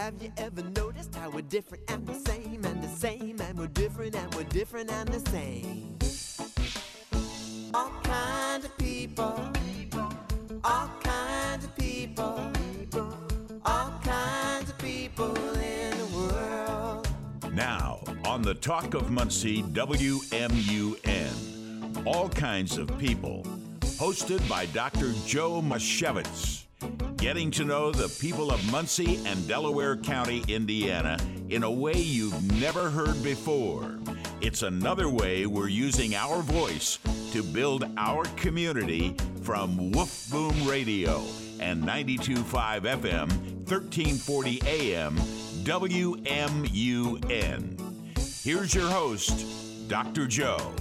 Have you ever noticed how we're different and the same and the same and we're different and we're different and the same? All kinds of people, all kinds of people, all kinds of people in the world. Now, on the Talk of Muncie WMUN, all kinds of people, hosted by Dr. Joe Misiewicz. Getting to know the people of Muncie and Delaware County, Indiana, in a way you've never heard before. It's another way we're using our voice to build our community from Woof Boom Radio and 92.5 FM, 1340 AM, WMUN. Here's your host, Dr. Joe.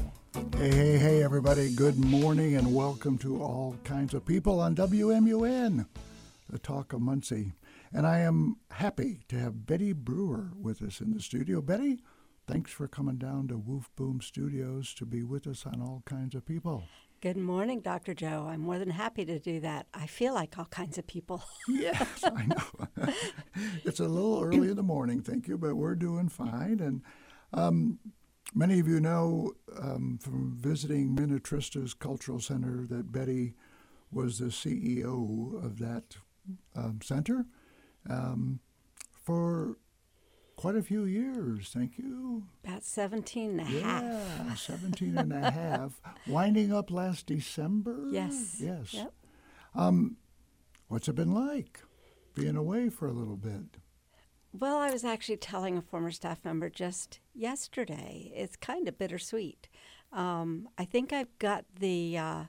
Hey, hey, hey, everybody. Good morning and welcome to All Kinds of People on WMUN, the Talk of Muncie. And I am happy to have Betty Brewer with us in the studio. Betty, thanks for coming down to Woof Boom Studios to be with us on All Kinds of People. Good morning, Dr. Joe. I'm more than happy to do that. I feel like all kinds of people. Yes, I know. it's a little early in the morning, thank you, but we're doing fine. And um, many of you know um, from visiting Minnetrista's Cultural Center that Betty was the CEO of that um, center um, for quite a few years. Thank you. About 17 and a half. Yeah, 17 and a half. Winding up last December? Yes. Yes. Yep. What's it been like being away for a little bit? Well, I was actually telling a former staff member just yesterday. It's kind of bittersweet. Um, I think I've got the uh,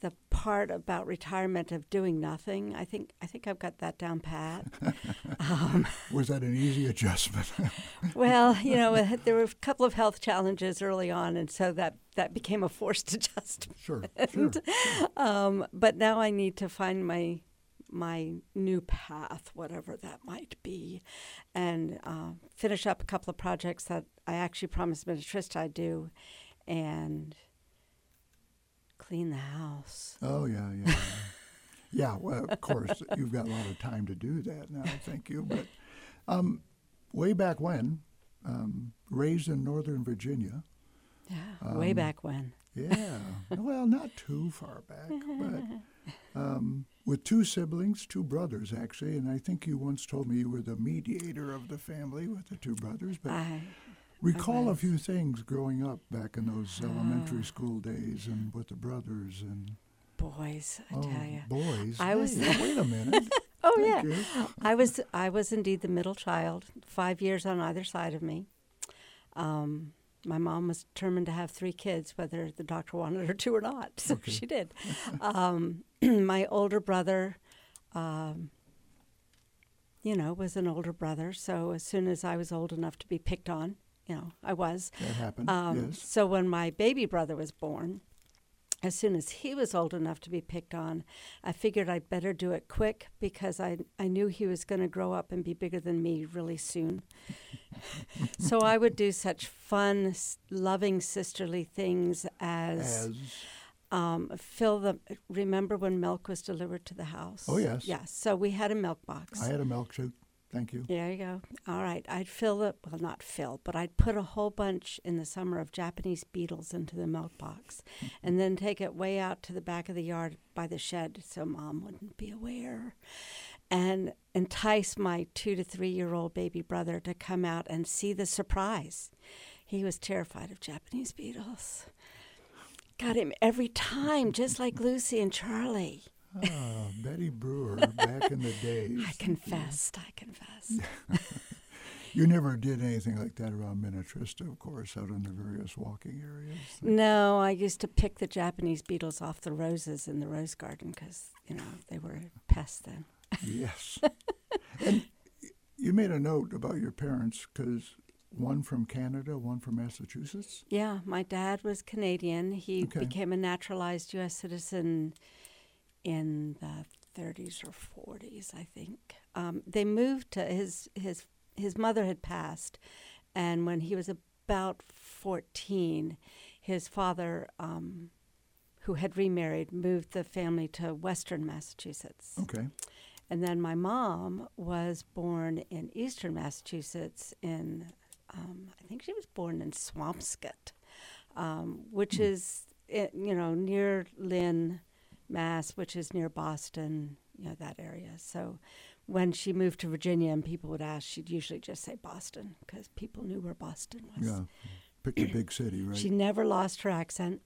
the part about retirement of doing nothing. I think I think I've got that down pat. Was that an easy adjustment? well, you know, there were a couple of health challenges early on, and so that that became a forced adjustment. sure, sure. Um, but now I need to find my my new path, whatever that might be, and uh, finish up a couple of projects that I actually promised Minnetrista I'd do, and clean the house. Oh, yeah, yeah. yeah. Yeah, well, of course, you've got a lot of time to do that now, thank you. But um, way back when, um, raised in Northern Virginia, Yeah, way Um, back when. yeah, well, not too far back, but um, with two siblings, two brothers, actually. And I think you once told me you were the mediator of the family with the two brothers. But I recall a few things growing up back in those elementary Ah. school days and with the brothers and boys, I oh, tell you. boys. I was- wait a minute. Oh Thank yeah, you. I was I was indeed the middle child, five years on either side of me. Um, my mom was determined to have three kids, whether the doctor wanted her to or not. So Okay. she did. Um, my older brother, um, you know, was an older brother. So as soon as I was old enough to be picked on, you know, I was. That happened. Um, yes. So when my baby brother was born, as soon as he was old enough to be picked on, I figured I'd better do it quick because I, I knew he was going to grow up and be bigger than me really soon. so I would do such fun, loving, sisterly things as, As um, fill the. Remember when milk was delivered to the house? Oh, yes. Yes. So we had a milk box. I had a milkshake. Thank you. There you go. All right. I'd fill it, well, not fill, but I'd put a whole bunch in the summer of Japanese beetles into the milk box mm-hmm. and then take it way out to the back of the yard by the shed so mom wouldn't be aware and entice my two to three year old baby brother to come out and see the surprise. He was terrified of Japanese beetles. Got him every time, just like Lucy and Charlie. Ah, Betty Brewer back in the days. I confessed. I confessed. You never did anything like that around Minnetrista, of course, out in the various walking areas. No, I used to pick the Japanese beetles off the roses in the rose garden because, you know, they were pests then. Yes. and you made a note about your parents because one from Canada, one from Massachusetts. Yeah, my dad was Canadian. He Okay. became a naturalized U.S. citizen in the 30s or 40s, I think. Um, they moved to his his his mother had passed, and when he was about 14, his father, um, who had remarried, moved the family to Western Massachusetts. Okay. And then my mom was born in eastern Massachusetts in, um, I think she was born in Swampscott, um, which is, eh, you know, near Lynn, Mass, which is near Boston, you know, that area. So when she moved to Virginia and people would ask, she'd usually just say Boston because people knew where Boston was. Yeah. Pick a big city, right? She never lost her accent.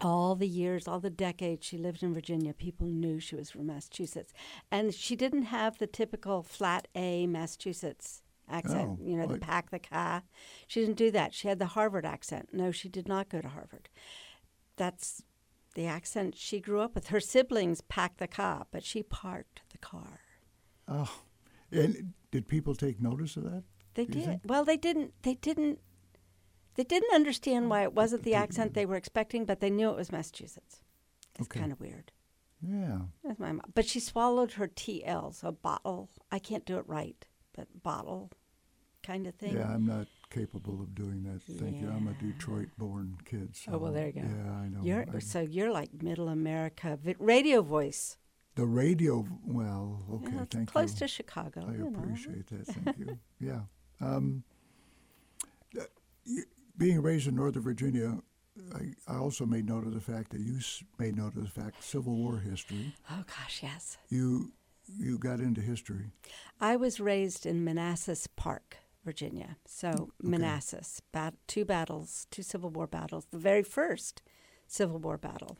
All the years, all the decades she lived in Virginia, people knew she was from Massachusetts. And she didn't have the typical flat A Massachusetts accent, Oh, you know, the pack the car. She didn't do that. She had the Harvard accent. No, she did not go to Harvard. That's the accent she grew up with. Her siblings packed the car, but she parked the car. oh. And did people take notice of that? They did. think? Well, they didn't. They didn't. They didn't understand why it wasn't the accent they were expecting, but they knew it was Massachusetts. It's Okay. kind of weird. Yeah. That's my mom. But she swallowed her TL, so bottle. I can't do it right, but bottle, kind of thing. Yeah, I'm not capable of doing that. Thank you. I'm a Detroit-born kid. So, Oh, well, there you go. Yeah, I know. You're I- so you're like Middle America radio voice. the radio. Well, okay. it's thank close you. Close to Chicago. I you know. appreciate that. Thank you. Yeah. Um, uh, being raised in Northern Virginia, I, I also made note of the fact that you s- made note of the fact Civil War history. Oh gosh, yes. You you got into history. I was raised in Manassas Park, Virginia. So Manassas, bat- two battles, two Civil War battles. The very first Civil War battle.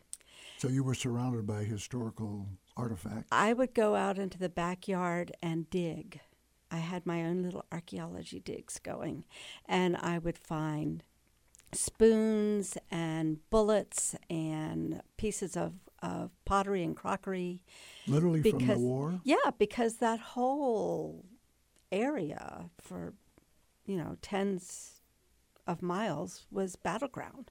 So you were surrounded by historical artifacts. I would go out into the backyard and dig. I had my own little archaeology digs going, and I would find spoons and bullets and pieces of, of pottery and crockery. Literally from the war. Yeah, because that whole area for, you know, tens of miles was battleground.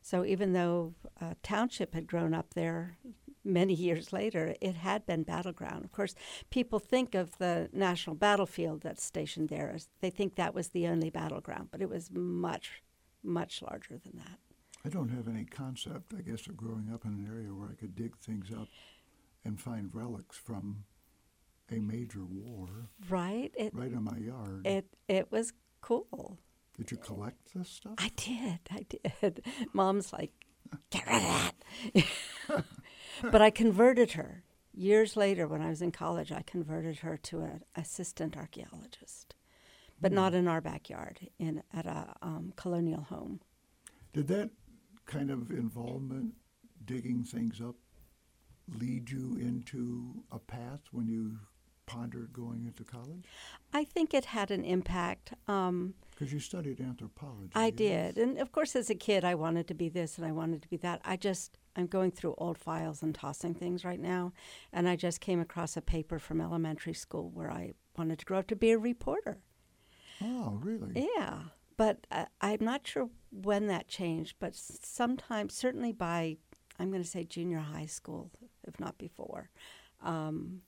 So even though a township had grown up there many years later, it had been battleground. Of course, people think of the national battlefield that's stationed there they think that was the only battleground, but it was much, much larger than that. I don't have any concept, I guess, of growing up in an area where I could dig things up and find relics from a major war Right? It right in my yard. it it was cool. Did you collect this stuff? I did. I did. Mom's like, get rid of that. but I converted her. Years later, when I was in college, I converted her to an assistant archaeologist, but not in our backyard, in at a um, colonial home. Did that kind of involvement, digging things up, lead you into a path when you pondered going into college? I think it had an impact. Um, Because you studied anthropology. I yes? did. And of course, as a kid, I wanted to be this and I wanted to be that. I just, I'm going through old files and tossing things right now. And I just came across a paper from elementary school where I wanted to grow up to be a reporter. Oh, really? Yeah. But uh, I'm not sure when that changed, but s- sometime, certainly by, I'm going to say junior high school, if not before. Um,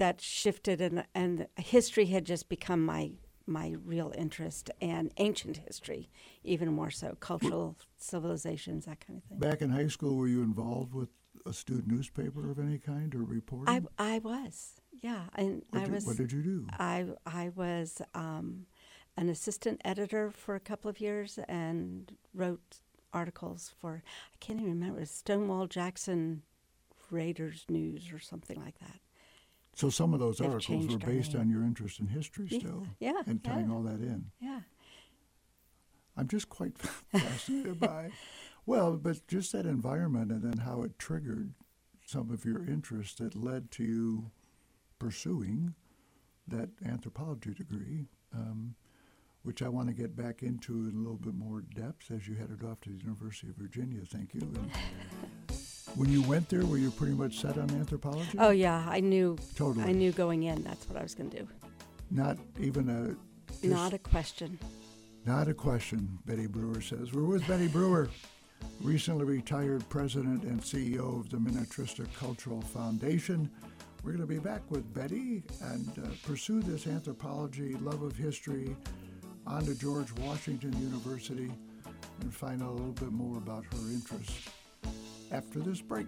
that shifted and and history had just become my my real interest and ancient history even more so cultural civilizations that kind of thing Back in high school, were you involved with a student newspaper of any kind or reporting? I, I was yeah and what, I did, was what did you do? I I was um, an assistant editor for a couple of years and wrote articles for I can't even remember Stonewall Jackson Raiders News or something like that so some of those articles were based on your interest in history still. yeah, And tying yeah. all that in. yeah I'm just quite fascinated by, well, but just that environment and then how it triggered some of your interest that led to you pursuing that anthropology degree, um, which I want to get back into in a little bit more depth as you headed off to the University of Virginia. Thank you. And when you went there, were you pretty much set on anthropology? oh yeah I knew Totally. I knew going in that's what I was going to do Not even a. not a question Not a question, Betty Brewer says. We're with Betty Brewer, recently retired president and CEO of the Minnetrista Cultural Foundation. We're going to be back with Betty and uh, pursue this anthropology, love of history, on to George Washington University, and find out a little bit more about her interests after this break.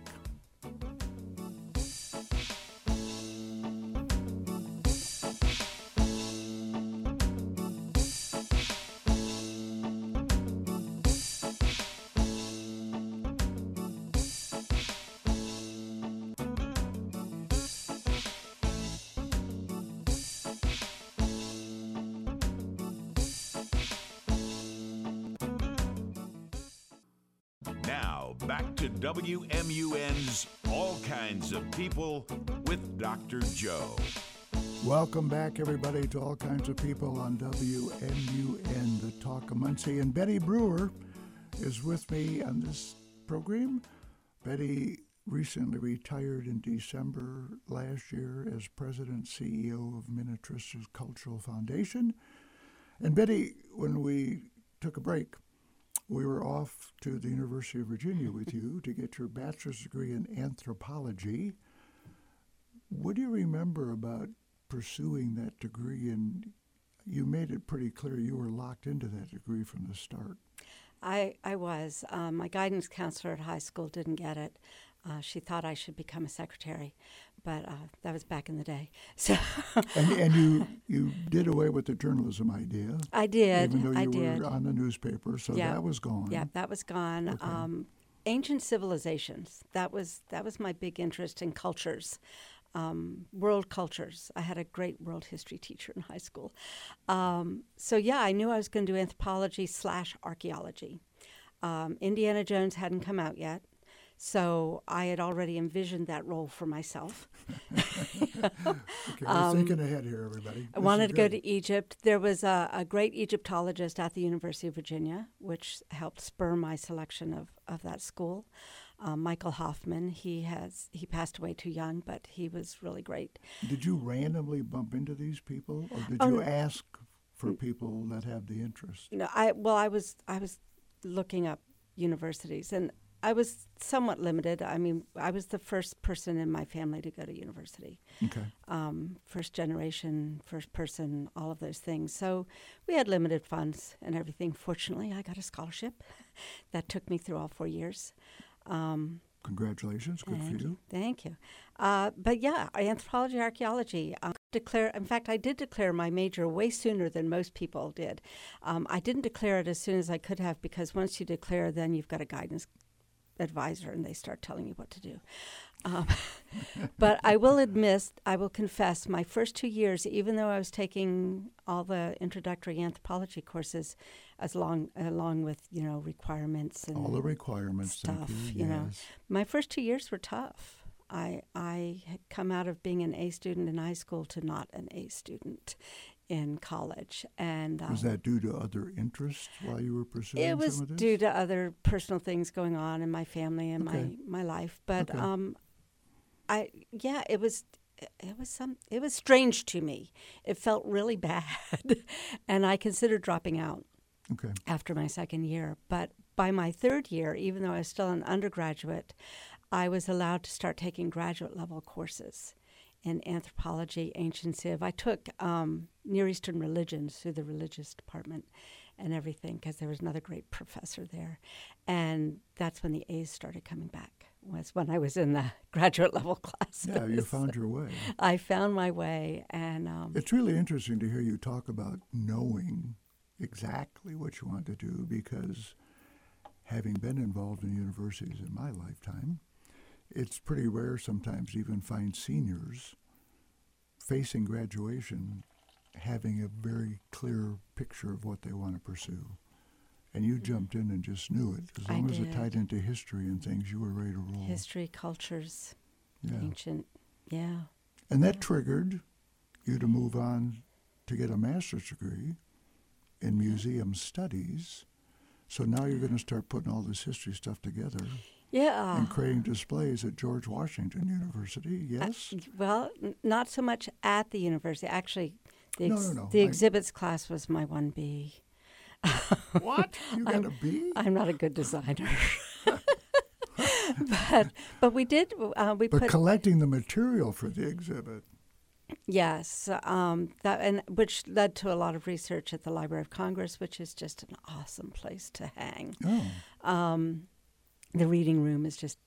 Back to WMUN's All Kinds of People with Dr. Joe. Welcome back, everybody, to All Kinds of People on WMUN, the Talk of Muncie. And Betty Brewer is with me on this program. Betty recently retired in December last year as president CEO of Minnetrista's Cultural Foundation. And Betty, when we took a break, we were off to the University of Virginia with you to get your bachelor's degree in anthropology. What do you remember about pursuing that degree? And you made it pretty clear you were locked into that degree from the start. I, I was. Um, my guidance counselor at high school didn't get it. Uh, she thought I should become a secretary, but uh, that was back in the day. So and, and you you did away with the journalism idea. I did. Even though I you did. were on the newspaper, so Yeah. that was gone. Yeah, that was gone. Okay. Um, ancient civilizations. That was that was my big interest in cultures, um, world cultures. I had a great world history teacher in high school. Um, so yeah, I knew I was going to do anthropology slash archaeology. Um, Indiana Jones hadn't come out yet. So I had already envisioned that role for myself. Okay, we're thinking ahead here, everybody. Um, I This wanted to go to Egypt. There was a, a great Egyptologist at the University of Virginia, which helped spur my selection of, of that school. Um, Michael Hoffman. He has he passed away too young, but he was really great. Did you randomly bump into these people, or did Oh, you ask for people that have the interest? No, I well, I was I was looking up universities, and I was somewhat limited. I mean, I was the first person in my family to go to university. Okay. um, first generation, first person, all of those things. So we had limited funds and everything. Fortunately, I got a scholarship that took me through all four years. Um, Congratulations. Good for you. Thank you. Uh, but yeah, anthropology, archaeology. Um, declare. In fact, I did declare my major way sooner than most people did. Um, I didn't declare it as soon as I could have because once you declare, then you've got a guidance advisor and they start telling you what to do. Um, but I will admit, I will confess, my first two years, even though I was taking all the introductory anthropology courses, as long along with you know requirements and All the requirements. stuff, you you. know. my first two years were tough. I I had come out of being an A student in high school to not an A student in college, and um, Was that due to other interests while you were pursuing it was some of this? due to other personal things going on in my family and Okay. my my life. But Okay. um, I yeah, it was it was some it was strange to me. It felt really bad, and I considered dropping out Okay. after my second year. But by my third year, even though I was still an undergraduate, I was allowed to start taking graduate level courses in anthropology, ancient civ. I took um, Near Eastern religions through the religious department and everything because there was another great professor there. And that's when the A's started coming back, was when I was in the graduate level classes. Yeah, you found your way. I found my way. And um, It's really interesting to hear you talk about knowing exactly what you want to do because having been involved in universities in my lifetime, it's pretty rare sometimes to even find seniors facing graduation having a very clear picture of what they want to pursue. And you jumped in and just knew it. As I long as it tied into history and things, you were ready to roll. history, cultures, Yeah. ancient, yeah. And that triggered you to move on to get a master's degree in museum studies. So now you're going to start putting all this history stuff together Yeah. and creating displays at George Washington University. Yes? Well, n- not so much at the university. Actually, the, No, ex- no, no. the I- exhibits class was my 1B. what? You got a B? I'm not a good designer. but but we did uh, we But put collecting the material for the exhibit. yes um, that and which led to a lot of research at the Library of Congress, which is just an awesome place to hang. Oh. Um, the reading room is just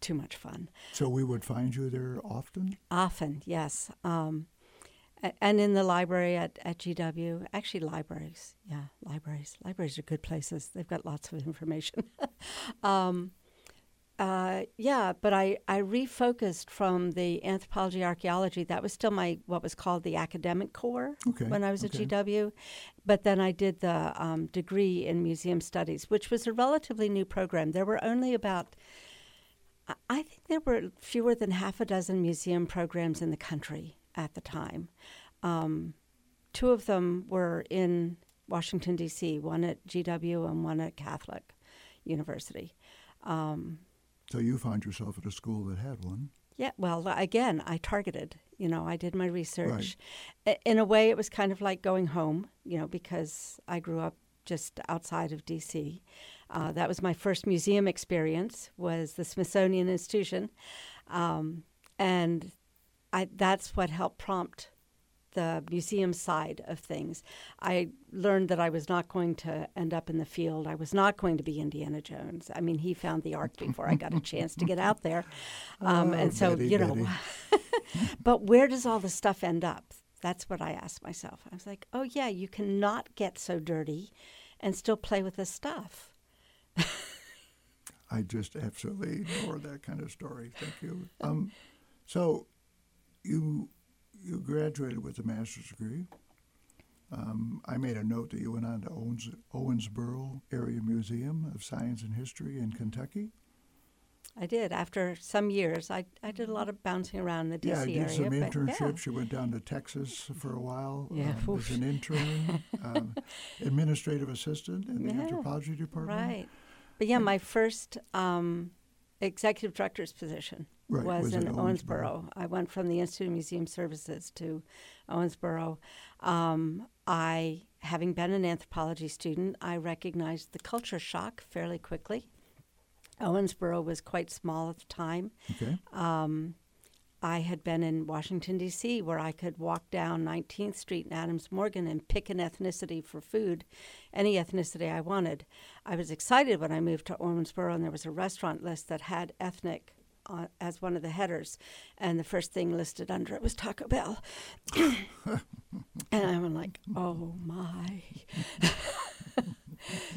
too much fun. So we would find you there often? Often, yes. Um, and in the library at, at GW, actually, libraries. Yeah, libraries. Libraries are good places. They've got lots of information. um, Uh, yeah, but I, I refocused from the anthropology archaeology. That was still my what was called the academic core Okay, when I was okay. at GW. But then I did the um, degree in museum studies, which was a relatively new program. There were only about I- I think there were fewer than half a dozen museum programs in the country at the time. Um, two of them were in Washington, D.C., one at GW and one at Catholic University. Um, So you found yourself at a school that had one. yeah, well, again, I targeted. You know, I did my research. I- In a way, it was kind of like going home, you know, because I grew up just outside of D.C. Uh, that was my first museum experience. Was the Smithsonian Institution, um, and I, that's what helped prompt the museum side of things. I learned that I was not going to end up in the field. I was not going to be Indiana Jones. I mean, he found the Ark before I got a chance to get out there, um, Oh, and so Betty, you know. But where does all the stuff end up? That's what I asked myself. I was like, oh yeah, you cannot get so dirty, and still play with this stuff. I just absolutely adore that kind of story. Thank you. Um, so, you you graduated with a master's degree. Um, I made a note that you went on to Owens, Owensboro Area Museum of Science and History in Kentucky. I did. After some years, I, I did a lot of bouncing around the DC area. yeah, I did area. some but yeah. internships. You went down to Texas for a while Yeah, um, as an intern, um, administrative assistant in the Yeah, anthropology department. Right. But yeah, my first um, executive director's position Right, was, was in Owensboro. Owensboro. I went from the Institute of Museum Services to Owensboro. Um, I, having been an anthropology student, I recognized the culture shock fairly quickly. Owensboro was quite small at the time. Okay. Um, I had been in Washington, D.C., where I could walk down 19th Street in Adams Morgan and pick an ethnicity for food, any ethnicity I wanted. I was excited when I moved to Owensboro and there was a restaurant list that had ethnic uh, as one of the headers. And the first thing listed under it was Taco Bell. and I'm like, oh my.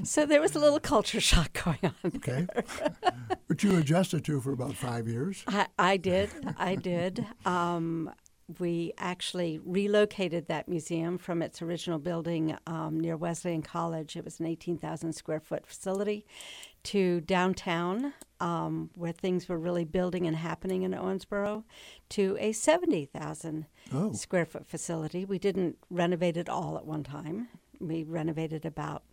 so there was a little culture shock going on. Okay. but you adjusted to for about five years. I, I did. I did. Um, we actually relocated that museum from its original building um, near Wesleyan College. It was an 18,000 square foot facility to downtown, um, where things were really building and happening in Owensboro, to a 70,000 Oh. square foot facility. We didn't renovate it all at one time. We renovated about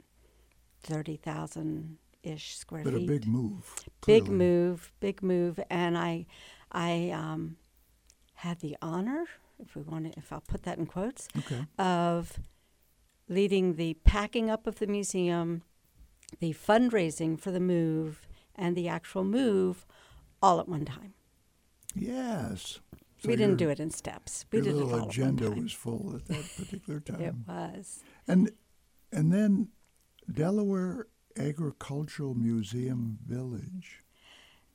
30,000 ish square feet. But a big move. big move, big move, and I, I um, had the honor, if we want to, if I'll put that in quotes, Okay. of leading the packing up of the museum, the fundraising for the move, and the actual move, all at one time. Yes. we didn't do it in steps. We your did it little all agenda at one time. was full at that particular time. It was. And and then Delaware Agricultural Museum Village.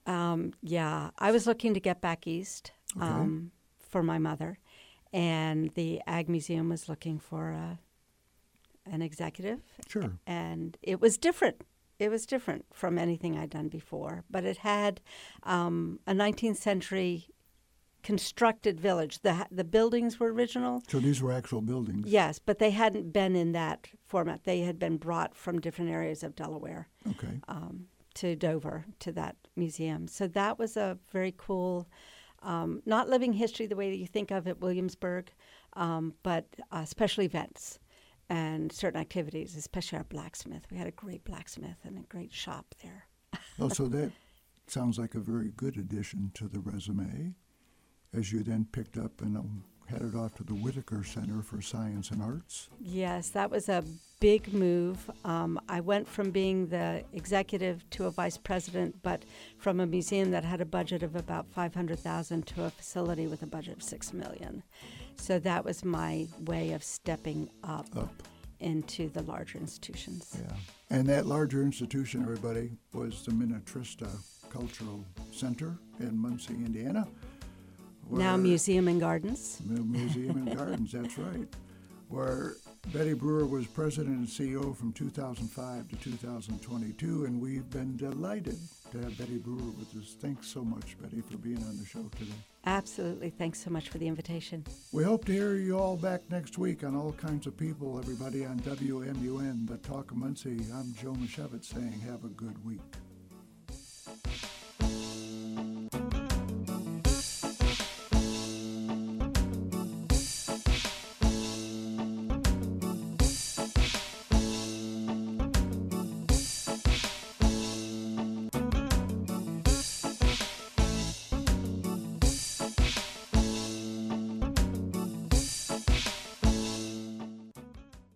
Um, yeah, I was looking to get back east Okay. um, for my mother, and the Ag Museum was looking for a, an executive, Sure. and it was different. It was different from anything I'd done before, but it had um, a 19th century constructed village. The the buildings were original, So these were actual buildings. yes, but they hadn't been in that format. They had been brought from different areas of Delaware Okay. um, to Dover to that museum. So that was a very cool, um, not living history the way that you think of at Williamsburg, um, but uh, special events and certain activities, especially our blacksmith. We had a great blacksmith and a great shop there. Oh, so that sounds like a very good addition to the resume. As you then picked up and um, headed off to the Whitaker Center for Science and Arts. Yes, that was a big move. Um, I went from being the executive to a vice president, but from a museum that had a budget of about 500,000 to a facility with a budget of 6 million. So that was my way of stepping up, Up. into the larger institutions. Yeah. And that larger institution, everybody, was the Minnetrista Cultural Center in Muncie, Indiana. Now Museum and Gardens. Mu- Museum and Gardens, that's right. where Betty Brewer was president and CEO from 2005 to 2022, and we've been delighted to have Betty Brewer with us. Thanks so much, Betty, for being on the show today. Absolutely. Thanks so much for the invitation. We hope to hear you all back next week on All Kinds of People, everybody on WMUN, The Talk of Muncie. I'm Joe Misiewicz saying have a good week.